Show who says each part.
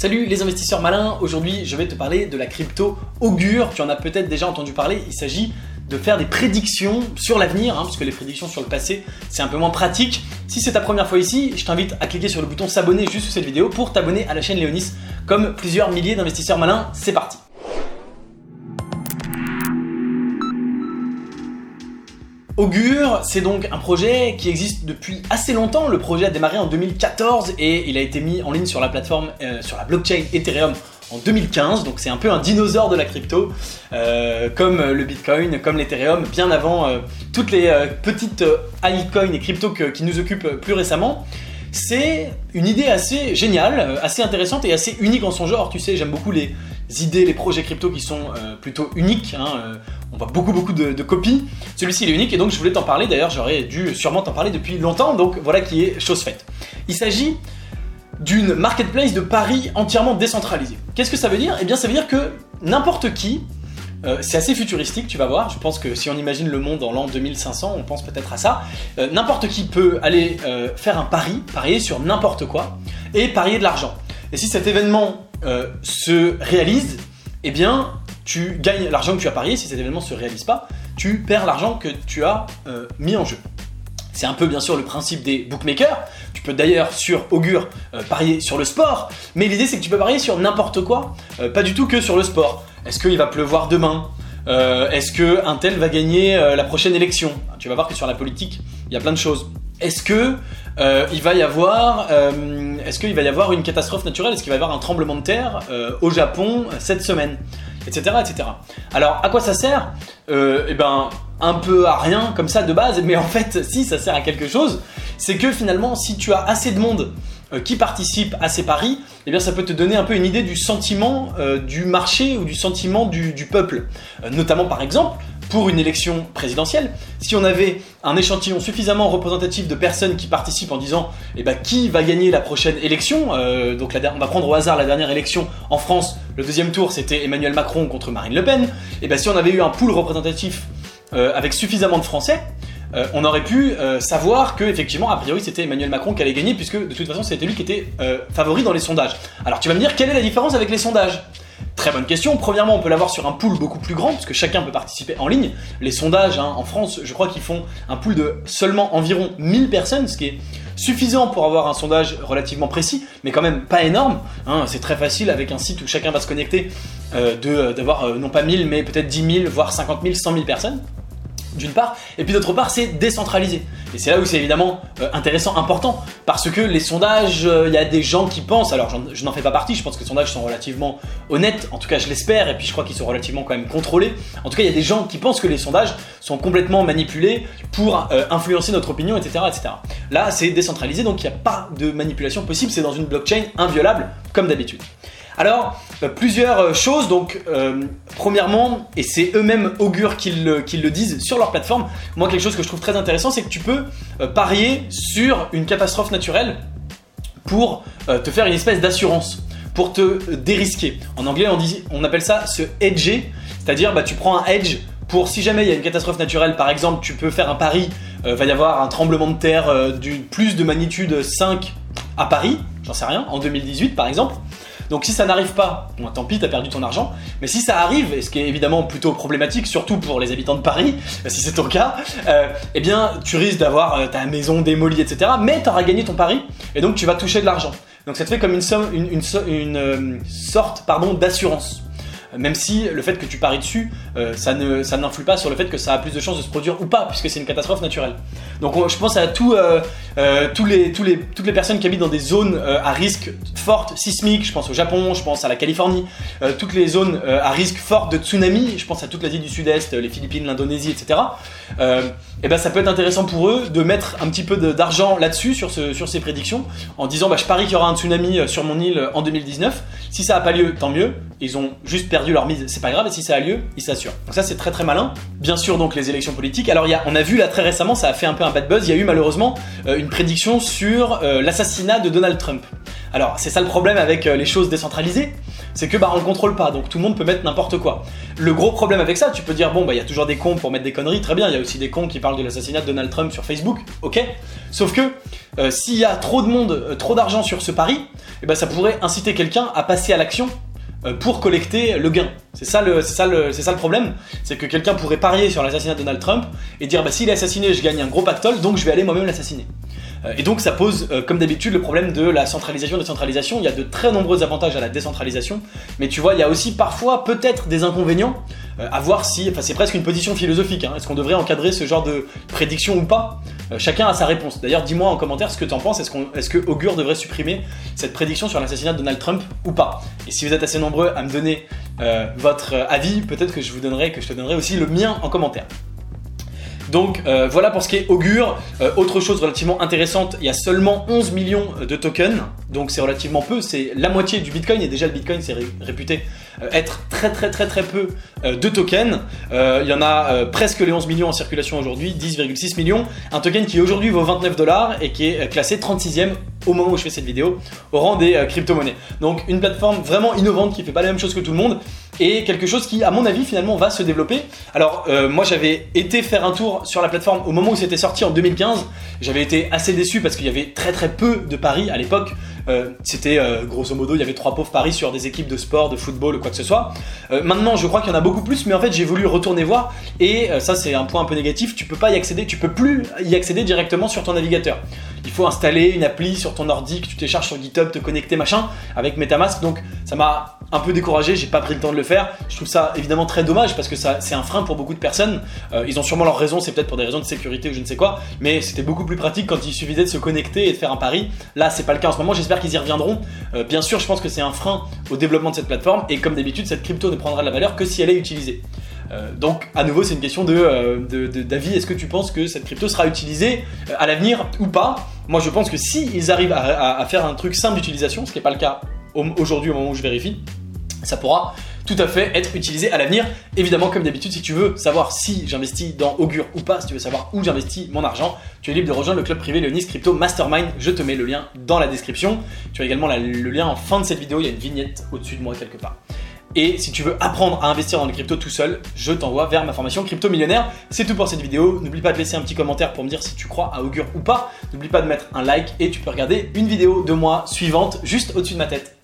Speaker 1: Salut les investisseurs malins, aujourd'hui je vais te parler de la crypto Augure, tu en as peut-être déjà entendu parler, il s'agit de faire des prédictions sur l'avenir, hein, parce que les prédictions sur le passé c'est un peu moins pratique. Si c'est ta première fois ici, je t'invite à cliquer sur le bouton s'abonner juste sous cette vidéo pour t'abonner à la chaîne Léonis, comme plusieurs milliers d'investisseurs malins, c'est parti Augure, c'est donc un projet qui existe depuis assez longtemps. Le projet a démarré en 2014 et il a été mis en ligne sur la plateforme, euh, sur la blockchain Ethereum en 2015. Donc c'est un peu un dinosaure de la crypto, euh, comme le Bitcoin, comme l'Ethereum, bien avant euh, toutes les petites altcoins et cryptos qui nous occupent plus récemment. C'est une idée assez géniale, assez intéressante et assez unique en son genre. Tu sais, j'aime beaucoup les idées, les projets crypto qui sont plutôt uniques. Hein, on voit beaucoup beaucoup de, copies. Celui-ci il est unique et donc je voulais t'en parler. D'ailleurs, j'aurais dû sûrement t'en parler depuis longtemps. Donc voilà qui est chose faite. Il s'agit d'une marketplace de paris entièrement décentralisée. Qu'est-ce que ça veut dire? Eh bien, ça veut dire que n'importe qui, euh, c'est assez futuristique, tu vas voir. Je pense que si on imagine le monde en l'an 2500, on pense peut-être à ça. Euh, n'importe qui peut aller euh, faire un pari, parier sur n'importe quoi, et parier de l'argent. Et si cet événement se réalise, eh bien, tu gagnes l'argent que tu as parié, si cet événement ne se réalise pas, tu perds l'argent que tu as euh, mis en jeu. C'est un peu bien sûr le principe des bookmakers. Tu peux d'ailleurs sur Augure euh, parier sur le sport, mais l'idée c'est que tu peux parier sur n'importe quoi, euh, pas du tout que sur le sport. Est-ce qu'il va pleuvoir demain? Est-ce que un tel va gagner la prochaine élection? Tu vas voir que sur la politique, il y a plein de choses. Y avoir, est-ce qu'il va y avoir une catastrophe naturelle? Est-ce qu'il va y avoir un tremblement de terre au Japon cette semaine? Etc., etc. Alors, à quoi ça sert? Euh, Eh ben, un peu à rien comme ça de base, mais en fait, si ça sert à quelque chose, c'est que finalement, si tu as assez de monde euh, qui participe à ces paris, eh bien ça peut te donner un peu une idée du sentiment euh, du marché ou du sentiment du, peuple. notamment par exemple, pour une élection présidentielle, si on avait un échantillon suffisamment représentatif de personnes qui participent en disant eh ben, qui va gagner la prochaine élection, euh, donc on va prendre au hasard la dernière élection en France, le deuxième tour c'était Emmanuel Macron contre Marine Le Pen, et eh ben, si on avait eu un pool représentatif euh, avec suffisamment de Français, euh, on aurait pu savoir que effectivement a priori c'était Emmanuel Macron qui allait gagner puisque de toute façon c'était lui qui était favori dans les sondages. Alors tu vas me dire quelle est la différence avec les sondages? Très bonne question. Premièrement, on peut l'avoir sur un pool beaucoup plus grand, parce que chacun peut participer en ligne. Les sondages hein, en France, je crois qu'ils font un pool de seulement environ 1000 personnes, ce qui est suffisant pour avoir un sondage relativement précis, mais quand même pas énorme. Hein. c'est très facile avec un site où chacun va se connecter euh, d'avoir euh, non pas 1000, mais peut-être 10 000, voire 50 000, 100 000 personnes d'une part, et puis d'autre part, c'est décentralisé. Et c'est là où c'est évidemment euh, intéressant, important, parce que les sondages, euh, il y a des gens qui pensent, alors je n'en fais pas partie, je pense que les sondages sont relativement honnêtes, en tout cas je l'espère, et puis je crois qu'ils sont relativement quand même contrôlés. En tout cas, il y a des gens qui pensent que les sondages sont complètement manipulés pour euh, influencer notre opinion, etc. etc. Là, c'est décentralisé, donc il n'y a pas de manipulation possible, c'est dans une blockchain inviolable, comme d'habitude. Alors, euh, plusieurs euh, choses. Donc, euh, premièrement, et c'est eux-mêmes augures qu'ils le, disent sur leur plateforme, moi, quelque chose que je trouve très intéressant, c'est que tu peux parier sur une catastrophe naturelle pour te faire une espèce d'assurance, pour te dérisquer. En anglais, on, dit, on appelle ça se hedger, c'est-à-dire bah, tu prends un hedge pour si jamais il y a une catastrophe naturelle, par exemple, tu peux faire un pari, va y avoir un tremblement de terre du plus de magnitude 5 à Paris, j'en sais rien, en 2018 par exemple. Donc si ça n'arrive pas, bon, tant pis, t'as perdu ton argent. Mais si ça arrive, et ce qui est évidemment plutôt problématique, surtout pour les habitants de Paris, si c'est ton cas, euh, eh bien tu risques d'avoir euh, ta maison démolie, etc. Mais t'auras gagné ton pari, et donc tu vas toucher de l'argent. Donc ça te fait comme une, somme, une, euh, sorte d'assurance même si le fait que tu paries dessus, euh, ça ne ça n'influe pas sur le fait que ça a plus de chances de se produire ou pas, puisque c'est une catastrophe naturelle. Donc je pense à tout, euh, euh, tous les, tous les, toutes les personnes qui habitent dans des zones à risque forte sismique, je pense au Japon, je pense à la Californie, toutes les zones à risque fort de tsunami, je pense à toute l'Asie du Sud-Est, les Philippines, l'Indonésie, etc. et ben ça peut être intéressant pour eux de mettre un petit peu d'argent là-dessus, sur, ce, sur ces prédictions, en disant bah, je parie qu'il y aura un tsunami sur mon île en 2019. Si ça n'a pas lieu, tant mieux. Ils ont juste perdu leur mise, c'est pas grave, et si ça a lieu, ils s'assurent. Donc ça c'est très très malin. Bien sûr donc les élections politiques. Alors on a vu là très récemment, ça a fait un peu un bad buzz, il y a eu malheureusement euh, une prédiction sur euh, l'assassinat de Donald Trump. Alors c'est ça le problème avec euh, les choses décentralisées, c'est que bah on le contrôle pas, donc tout le monde peut mettre n'importe quoi. Le gros problème avec ça, tu peux dire bon bah il y a toujours des cons pour mettre des conneries, très bien, il y a aussi des cons qui parlent de l'assassinat de Donald Trump sur Facebook, ok. Sauf que s'il y a trop de monde, trop d'argent sur ce pari, eh ben, ça pourrait inciter quelqu'un à passer à l'action pour collecter le gain. C'est ça le, c'est ça le, c'est ça le problème, c'est que quelqu'un pourrait parier sur l'assassinat de Donald Trump et dire bah s'il est assassiné, je gagne un gros pactole, donc je vais aller moi-même l'assassiner. Euh, et donc ça pose, euh, comme d'habitude, le problème de la centralisation, décentralisation. Il y a de très nombreux avantages à la décentralisation, mais tu vois, il y a aussi parfois peut-être des inconvénients. à voir si, enfin c'est presque une position philosophique. Hein. Est-ce qu'on devrait encadrer ce genre de prédiction ou pas? Chacun a sa réponse. D'ailleurs, dis-moi en commentaire ce que tu en penses. Est-ce, qu'on, est-ce que devrait supprimer cette prédiction sur l'assassinat de Donald Trump ou pas? Et si vous êtes assez nombreux à me donner votre avis, peut-être que je vous donnerai, que je te donnerai aussi le mien en commentaire. Donc euh, voilà pour ce qui est Augure. Euh, autre chose relativement intéressante, il y a seulement 11 millions de tokens, donc c'est relativement peu, c'est la moitié du Bitcoin, et déjà le Bitcoin c'est réputé euh, être très très très très peu de tokens. il y en a presque les 11 millions en circulation aujourd'hui, 10,6 millions. Un token qui aujourd'hui vaut 29 dollars et qui est classé 36e au moment où je fais cette vidéo au rang des crypto-monnaies. Donc une plateforme vraiment innovante qui fait pas la même chose que tout le monde et quelque chose qui, à mon avis, finalement va se développer. Alors, moi j'avais été faire un tour sur la plateforme au moment où c'était sorti en 2015. J'avais été assez déçu parce qu'il y avait très très peu de paris à l'époque. Euh, c'était euh, grosso modo, il y avait trois pauvres paris sur des équipes de sport, de football ou quoi que ce soit. Euh, maintenant, je crois qu'il y en a beaucoup plus, mais en fait, j'ai voulu retourner voir et ça, c'est un point un peu négatif. Tu peux pas y accéder, tu peux plus y accéder directement sur ton navigateur. Il faut installer une appli sur ton ordi que tu télécharges sur GitHub, te connecter machin avec MetaMask. Donc, ça m'a un peu découragé, j'ai pas pris le temps de le faire. Je trouve ça évidemment très dommage parce que ça c'est un frein pour beaucoup de personnes. ils ont sûrement leurs raisons, c'est peut-être pour des raisons de sécurité ou je ne sais quoi, mais c'était beaucoup plus pratique quand il suffisait de se connecter et de faire un pari. Là, c'est pas le cas en ce moment, j'espère qu'ils y reviendront. Euh, bien sûr, je pense que c'est un frein au développement de cette plateforme et comme d'habitude, cette crypto ne prendra de la valeur que si elle est utilisée. Euh, donc, à nouveau, c'est une question de, euh, d'avis. Est-ce que tu penses que cette crypto sera utilisée à l'avenir ou pas? Moi, je pense que si ils arrivent à, faire un truc simple d'utilisation, ce qui n'est pas le cas aujourd'hui au moment où je vérifie, ça pourra tout à fait être utilisé à l'avenir. Évidemment, comme d'habitude, si tu veux savoir si j'investis dans Augure ou pas, si tu veux savoir où j'investis mon argent, tu es libre de rejoindre le club privé Leonis Crypto Mastermind. Je te mets le lien dans la description. Tu as également le lien en fin de cette vidéo. Il y a une vignette au-dessus de moi quelque part. Et si tu veux apprendre à investir dans les cryptos tout seul, je t'envoie vers ma formation Crypto Millionnaire. C'est tout pour cette vidéo. N'oublie pas de laisser un petit commentaire pour me dire si tu crois à Augure ou pas. N'oublie pas de mettre un like et tu peux regarder une vidéo de moi suivante juste au-dessus de ma tête.